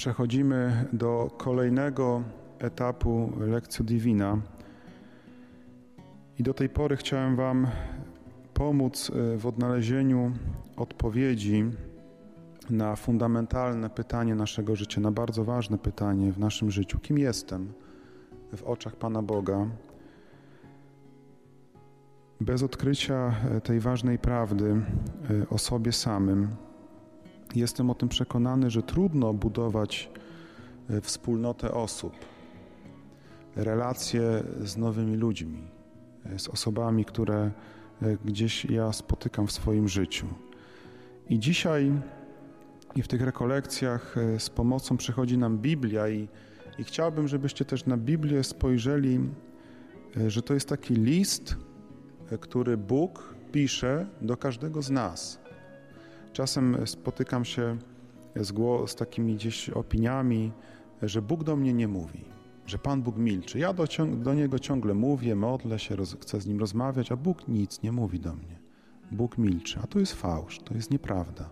przechodzimy do kolejnego etapu Lekcji Divina. I do tej pory chciałem Wam pomóc e, w odnalezieniu odpowiedzi na fundamentalne pytanie naszego życia, na bardzo ważne pytanie w naszym życiu: kim jestem w oczach Pana Boga? Bez odkrycia e, tej ważnej prawdy e, o sobie samym, jestem o tym przekonany, że trudno budować e, wspólnotę osób, relacje z nowymi ludźmi, z osobami, które gdzieś ja spotykam w swoim życiu. I dzisiaj i w tych rekolekcjach z pomocą przychodzi nam Biblia i, i chciałbym, żebyście też na Biblię spojrzeli, że to jest taki list, który Bóg pisze do każdego z nas. Czasem spotykam się z, z takimi gdzieś opiniami, że Bóg do mnie nie mówi, że Pan Bóg milczy. Ja do, do Niego ciągle mówię, modlę się, roz, chcę z Nim rozmawiać, a Bóg nic nie mówi do mnie. Bóg milczy, a to jest fałsz, to jest nieprawda,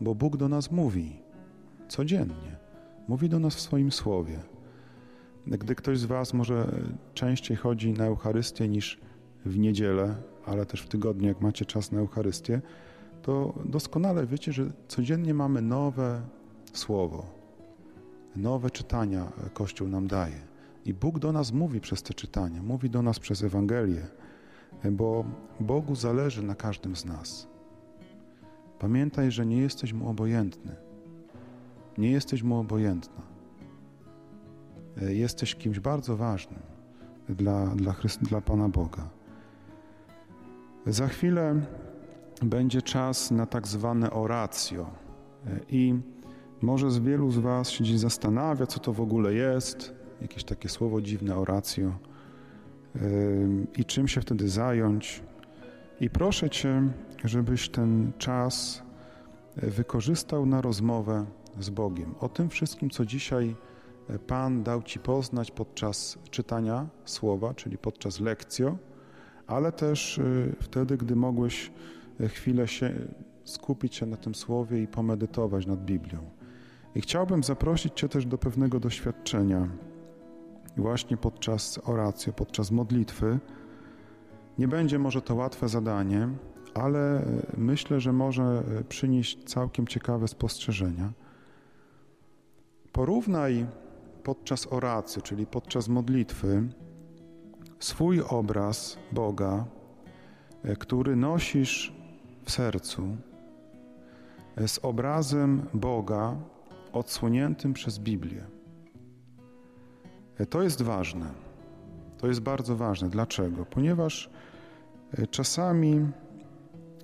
bo Bóg do nas mówi codziennie. Mówi do nas w swoim słowie. Gdy ktoś z Was może częściej chodzi na Eucharystię niż w niedzielę, ale też w tygodniu, jak macie czas na Eucharystię, to doskonale wiecie, że codziennie mamy nowe słowo, nowe czytania Kościół nam daje. I Bóg do nas mówi przez te czytania, mówi do nas przez Ewangelię, bo Bogu zależy na każdym z nas. Pamiętaj, że nie jesteś mu obojętny. Nie jesteś mu obojętna. Jesteś kimś bardzo ważnym dla, dla, Chryst- dla Pana Boga. Za chwilę będzie czas na tak zwane oracjo. I może z wielu z Was się dziś zastanawia, co to w ogóle jest, jakieś takie słowo dziwne oracjo i czym się wtedy zająć. I proszę Cię, żebyś ten czas wykorzystał na rozmowę z Bogiem o tym wszystkim, co dzisiaj Pan dał Ci poznać podczas czytania słowa, czyli podczas lekcjo ale też y, wtedy, gdy mogłeś chwilę się skupić się na tym słowie i pomedytować nad Biblią. I chciałbym zaprosić Cię też do pewnego doświadczenia właśnie podczas oracji, podczas modlitwy. Nie będzie może to łatwe zadanie, ale myślę, że może przynieść całkiem ciekawe spostrzeżenia. Porównaj podczas oracji, czyli podczas modlitwy, swój obraz Boga, e, który nosisz w sercu, e, z obrazem Boga odsłoniętym przez Biblię. E, to jest ważne. To jest bardzo ważne. Dlaczego? Ponieważ czasami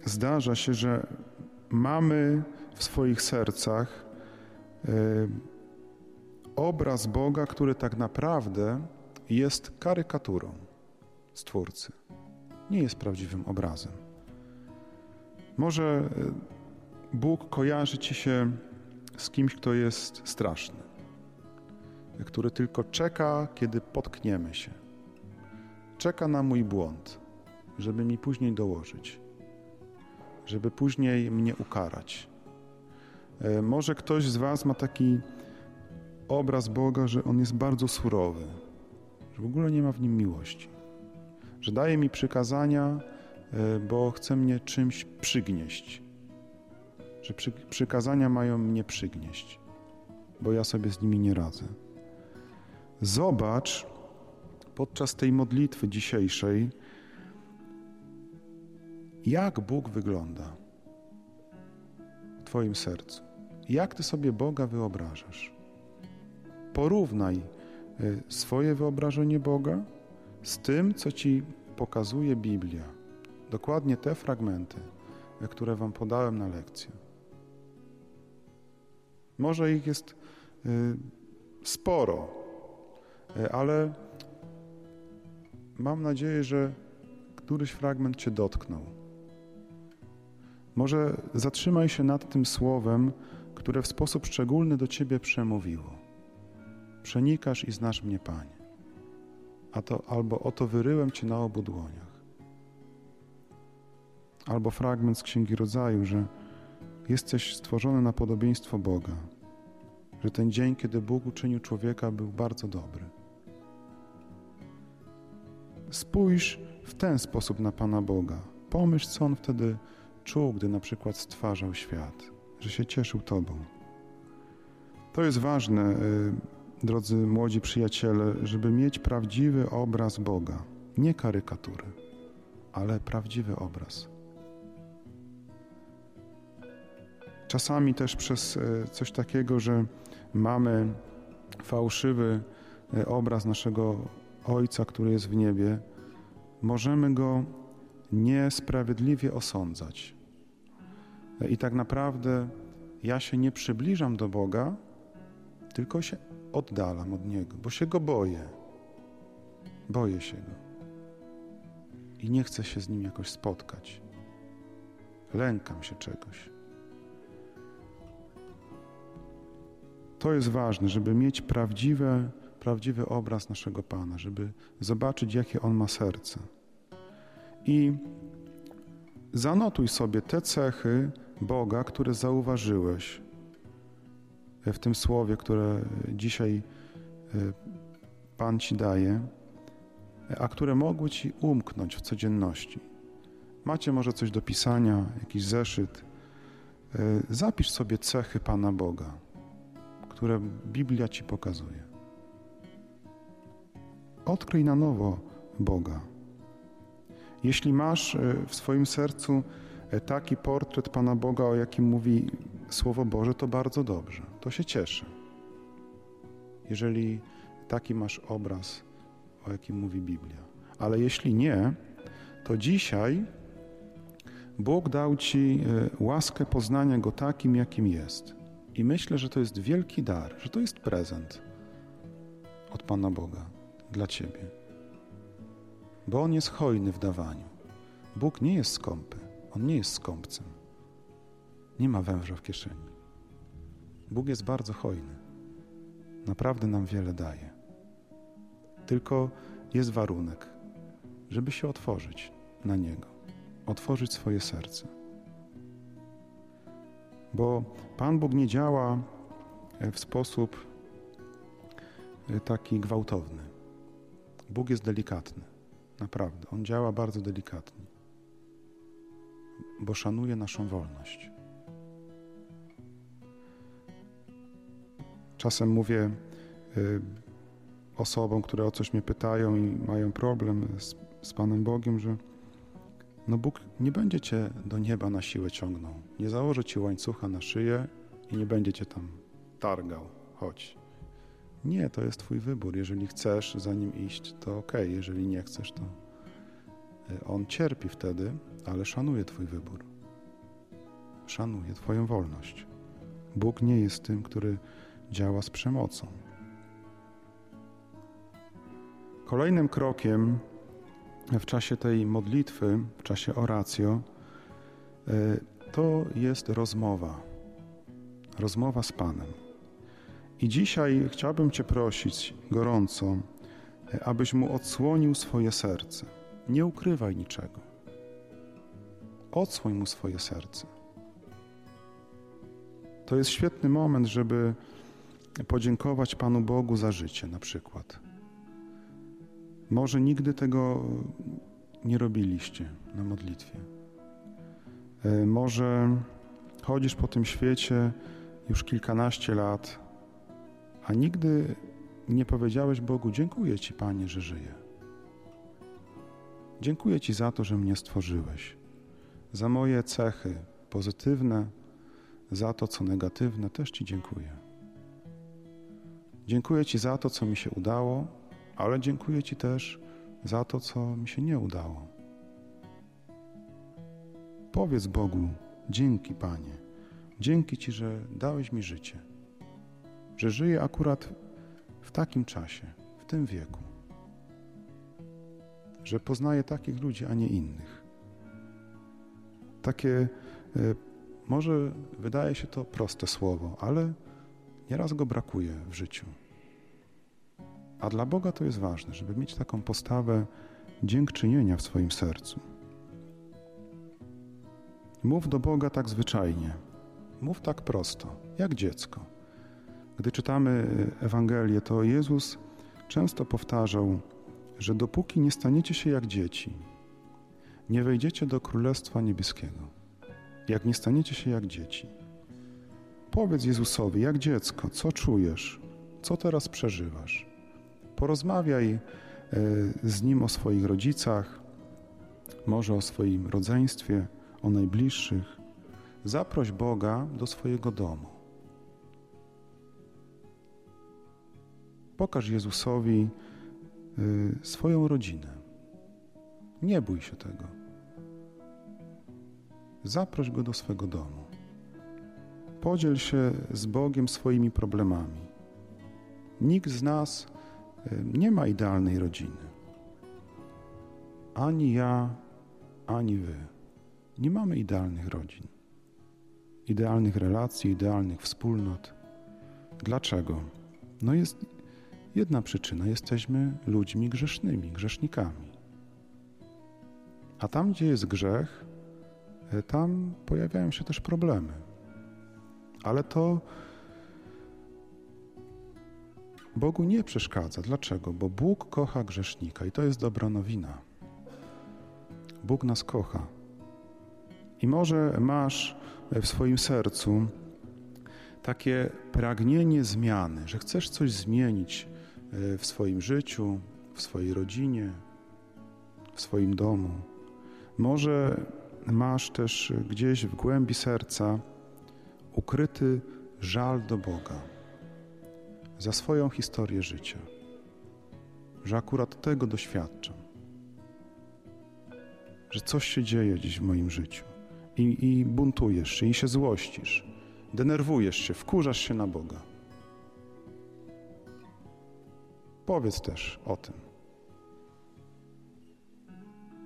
zdarza się, że mamy w swoich sercach obraz Boga, który tak naprawdę jest karykaturą. Stwórcy. Nie jest prawdziwym obrazem. Może e, Bóg kojarzy ci się z kimś, kto jest straszny, który tylko czeka, kiedy potkniemy się. Czeka na mój błąd, żeby mi później dołożyć, żeby później mnie ukarać. E, może ktoś z Was ma taki obraz Boga, że On jest bardzo surowy, że w ogóle nie ma w nim miłości że daje mi przykazania, bo chce mnie czymś przygnieść. Że przy, przykazania mają mnie przygnieść, bo ja sobie z nimi nie radzę. Zobacz podczas tej modlitwy dzisiejszej, jak Bóg wygląda w Twoim sercu. Jak Ty sobie Boga wyobrażasz? Porównaj e, swoje wyobrażenie Boga z tym, co Ci pokazuje Biblia. Dokładnie te fragmenty, które Wam podałem na lekcję. Może ich jest y, sporo, y, ale mam nadzieję, że któryś fragment Cię dotknął. Może zatrzymaj się nad tym słowem, które w sposób szczególny do Ciebie przemówiło. Przenikasz i znasz mnie, Panie a to albo oto wyryłem Cię na obu dłoniach. Albo fragment z Księgi Rodzaju, że jesteś stworzony na podobieństwo Boga. że ten dzień, kiedy Bóg uczynił człowieka, był bardzo dobry. Spójrz w ten sposób na Pana Boga. Pomyśl, co On wtedy czuł, gdy na przykład stwarzał świat, że się cieszył Tobą. To jest ważne, y, drodzy młodzi przyjaciele, żeby mieć prawdziwy obraz Boga, nie karykatury, ale prawdziwy obraz. Czasami też przez y, coś takiego, że mamy fałszywy y, obraz naszego Ojca, który jest w niebie, możemy go niesprawiedliwie osądzać. I tak naprawdę ja się nie przybliżam do Boga, tylko się oddalam od Niego, bo się Go boję. Boję się Go. I nie chcę się z Nim jakoś spotkać. Lękam się czegoś. To jest ważne, żeby mieć prawdziwe, prawdziwy obraz naszego Pana, żeby zobaczyć, jakie On ma serce. I zanotuj sobie te cechy Boga, które zauważyłeś w tym słowie, które dzisiaj e, Pan Ci daje, a które mogły Ci umknąć w codzienności. Macie może coś do pisania, jakiś zeszyt. E, zapisz sobie cechy Pana Boga, które Biblia Ci pokazuje. Odkryj na nowo Boga. Jeśli masz e, w swoim sercu taki portret Pana Boga, o jakim mówi Słowo Boże, to bardzo dobrze. To się cieszę. Jeżeli taki masz obraz, o jakim mówi Biblia. Ale jeśli nie, to dzisiaj Bóg dał Ci e, łaskę poznania Go takim, jakim jest. I myślę, że to jest wielki dar, że to jest prezent od Pana Boga dla Ciebie. Bo On jest hojny w dawaniu. Bóg nie jest skąpy. On nie jest skąpcem. Nie ma węża w kieszeni. Bóg jest bardzo hojny. Naprawdę nam wiele daje. Tylko jest warunek, żeby się otworzyć na Niego, otworzyć swoje serce. Bo Pan Bóg nie działa w sposób e, taki gwałtowny. Bóg jest delikatny. Naprawdę. On działa bardzo delikatnie bo szanuje naszą wolność. Czasem mówię y, osobom, które o coś mnie pytają i mają problem z, z Panem Bogiem, że no Bóg nie będzie cię do nieba na siłę ciągnął. Nie założy ci łańcucha na szyję i nie będzie cię tam targał. Chodź. Nie, to jest twój wybór. Jeżeli chcesz za nim iść, to ok. Jeżeli nie chcesz, to y, on cierpi wtedy, ale szanuje Twój wybór. Szanuje Twoją wolność. Bóg nie jest tym, który działa z przemocą. Kolejnym krokiem w czasie tej modlitwy, w czasie oracjo, e, to jest rozmowa. Rozmowa z Panem. I dzisiaj chciałbym Cię prosić gorąco, e, abyś mu odsłonił swoje serce. Nie ukrywaj niczego. Odsłoń mu swoje serce. To jest świetny moment, żeby podziękować Panu Bogu za życie, na przykład. Może nigdy tego nie robiliście na modlitwie. E, może chodzisz po tym świecie już kilkanaście lat, a nigdy nie powiedziałeś Bogu: Dziękuję Ci, Panie, że żyję. Dziękuję Ci za to, że mnie stworzyłeś za moje cechy pozytywne, za to, co negatywne, też Ci dziękuję. Dziękuję Ci za to, co mi się udało, ale dziękuję Ci też za to, co mi się nie udało. Powiedz Bogu: Dzięki, Panie, dzięki Ci, że dałeś mi życie, że żyję akurat w takim czasie, w tym wieku, że poznaję takich ludzi, a nie innych takie, e, może wydaje się to proste słowo, ale nieraz go brakuje w życiu. A dla Boga to jest ważne, żeby mieć taką postawę dziękczynienia w swoim sercu. Mów do Boga tak zwyczajnie, mów tak prosto, jak dziecko. Gdy czytamy Ewangelię, to Jezus często powtarzał, że dopóki nie staniecie się jak dzieci, nie wejdziecie do Królestwa Niebieskiego. Jak nie staniecie się jak dzieci. Powiedz Jezusowi, jak dziecko, co czujesz, co teraz przeżywasz. Porozmawiaj e, z Nim o swoich rodzicach, może o swoim rodzeństwie, o najbliższych. Zaproś Boga do swojego domu. Pokaż Jezusowi y, swoją rodzinę. Nie bój się tego. Zaproś go do swego domu. Podziel się z Bogiem swoimi problemami. Nikt z nas nie ma idealnej rodziny. Ani ja, ani wy. Nie mamy idealnych rodzin, idealnych relacji, idealnych wspólnot. Dlaczego? No jest jedna przyczyna: jesteśmy ludźmi grzesznymi, grzesznikami. A tam, gdzie jest grzech, e, tam pojawiają się też problemy. Ale to Bogu nie przeszkadza. Dlaczego? Bo Bóg kocha grzesznika i to jest dobra nowina. Bóg nas kocha. I może masz w swoim sercu takie pragnienie zmiany, że chcesz coś zmienić e, w swoim życiu, w swojej rodzinie, w swoim domu. Może masz też gdzieś w głębi serca ukryty żal do Boga za swoją historię życia, że akurat tego doświadczam, że coś się dzieje dziś w moim życiu i, i buntujesz się, i się złościsz, denerwujesz się, wkurzasz się na Boga. Powiedz też o tym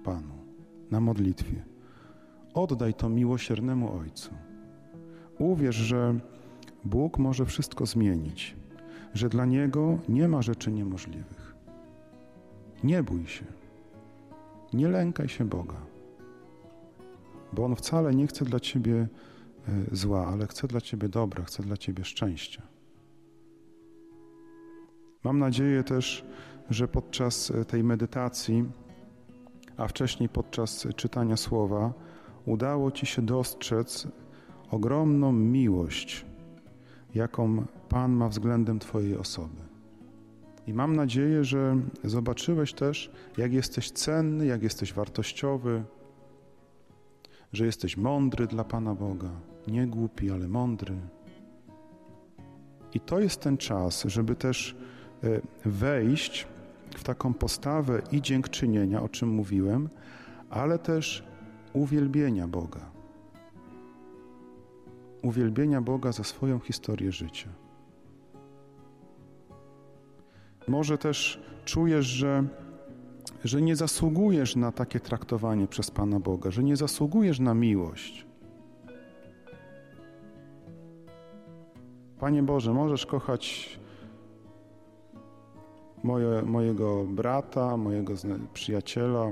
Panu na modlitwie. Oddaj to miłosiernemu Ojcu. Uwierz, że Bóg może wszystko zmienić, że dla Niego nie ma rzeczy niemożliwych. Nie bój się. Nie lękaj się Boga bo On wcale nie chce dla ciebie e, zła, ale chce dla ciebie dobra, chce dla ciebie szczęścia. Mam nadzieję też, że podczas e, tej medytacji, a wcześniej podczas czytania słowa, udało ci się dostrzec ogromną miłość, jaką Pan ma względem Twojej osoby. I mam nadzieję, że zobaczyłeś też, jak jesteś cenny, jak jesteś wartościowy, że jesteś mądry dla Pana Boga, nie głupi, ale mądry. I to jest ten czas, żeby też e, wejść w taką postawę i dziękczynienia, o czym mówiłem, ale też uwielbienia Boga. Uwielbienia Boga za swoją historię życia. Może też czujesz, że że nie zasługujesz na takie traktowanie przez Pana Boga, że nie zasługujesz na miłość. Panie Boże, możesz kochać moje, mojego brata, mojego przyjaciela,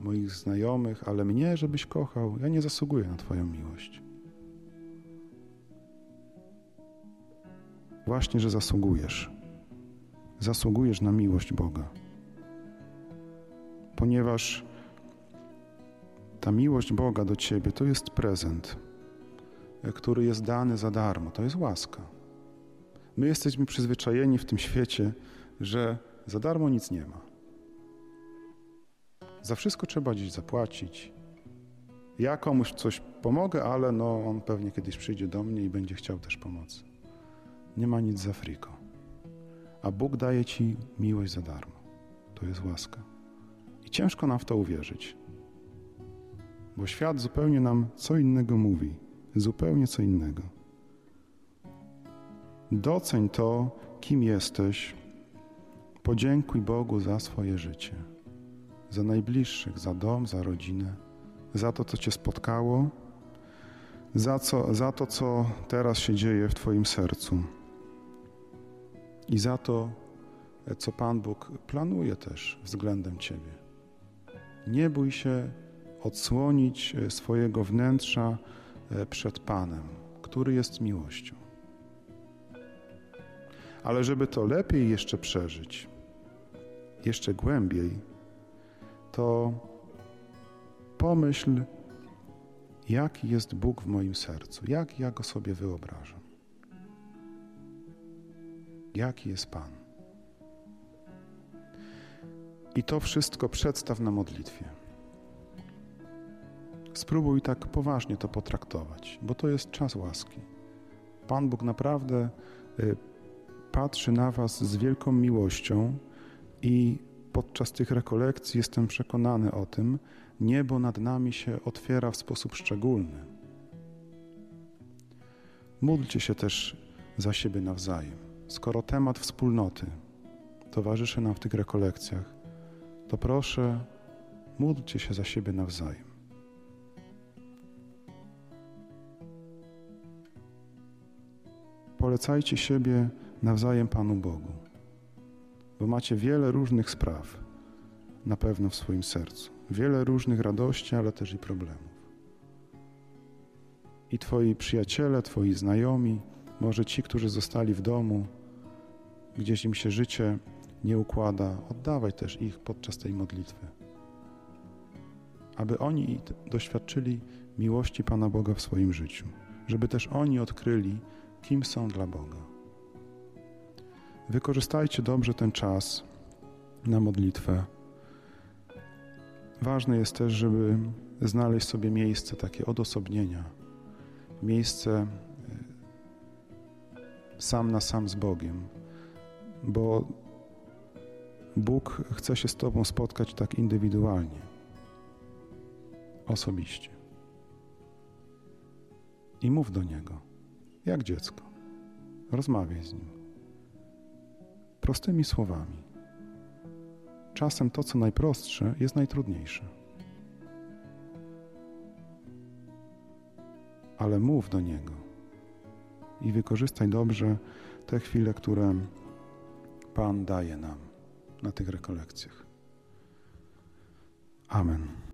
moich znajomych, ale mnie, żebyś kochał, ja nie zasługuję na Twoją miłość. Właśnie, że zasługujesz. Zasługujesz na miłość Boga ponieważ ta miłość Boga do Ciebie to jest prezent, który jest dany za darmo, to jest łaska. My jesteśmy przyzwyczajeni w tym świecie, że za darmo nic nie ma. Za wszystko trzeba dziś zapłacić. Ja komuś coś pomogę, ale no, on pewnie kiedyś przyjdzie do mnie i będzie chciał też pomocy. Nie ma nic za friko. A Bóg daje Ci miłość za darmo. To jest łaska. I ciężko nam w to uwierzyć, bo świat zupełnie nam co innego mówi, zupełnie co innego. Doceń to, kim jesteś, podziękuj Bogu za swoje życie, za najbliższych, za dom, za rodzinę, za to, co Cię spotkało, za, co, za to, co teraz się dzieje w Twoim sercu i za to, co Pan Bóg planuje też względem Ciebie. Nie bój się odsłonić e, swojego wnętrza e, przed Panem, który jest miłością. Ale żeby to lepiej jeszcze przeżyć, jeszcze głębiej, to pomyśl, jaki jest Bóg w moim sercu, jak ja go sobie wyobrażam. Jaki jest Pan. I to wszystko przedstaw na modlitwie. Spróbuj tak poważnie to potraktować, bo to jest czas łaski. Pan Bóg naprawdę y, patrzy na Was z wielką miłością i podczas tych rekolekcji jestem przekonany o tym, niebo nad nami się otwiera w sposób szczególny. Módlcie się też za siebie nawzajem. Skoro temat wspólnoty towarzyszy nam w tych rekolekcjach, to proszę, módlcie się za siebie nawzajem. Polecajcie siebie nawzajem Panu Bogu, bo macie wiele różnych spraw na pewno w swoim sercu, wiele różnych radości, ale też i problemów. I Twoi przyjaciele, Twoi znajomi, może ci, którzy zostali w domu, gdzieś im się życie nie układa, oddawaj też ich podczas tej modlitwy, aby oni doświadczyli miłości Pana Boga w swoim życiu, żeby też oni odkryli, kim są dla Boga. Wykorzystajcie dobrze ten czas na modlitwę. Ważne jest też, żeby znaleźć sobie miejsce takie odosobnienia, miejsce e, sam na sam z Bogiem, bo Bóg chce się z Tobą spotkać tak indywidualnie, osobiście. I mów do Niego, jak dziecko. Rozmawiaj z Nim. Prostymi słowami. Czasem to, co najprostsze, jest najtrudniejsze. Ale mów do Niego i wykorzystaj dobrze te chwile, które Pan daje nam na tych rekolekcjach. Amen.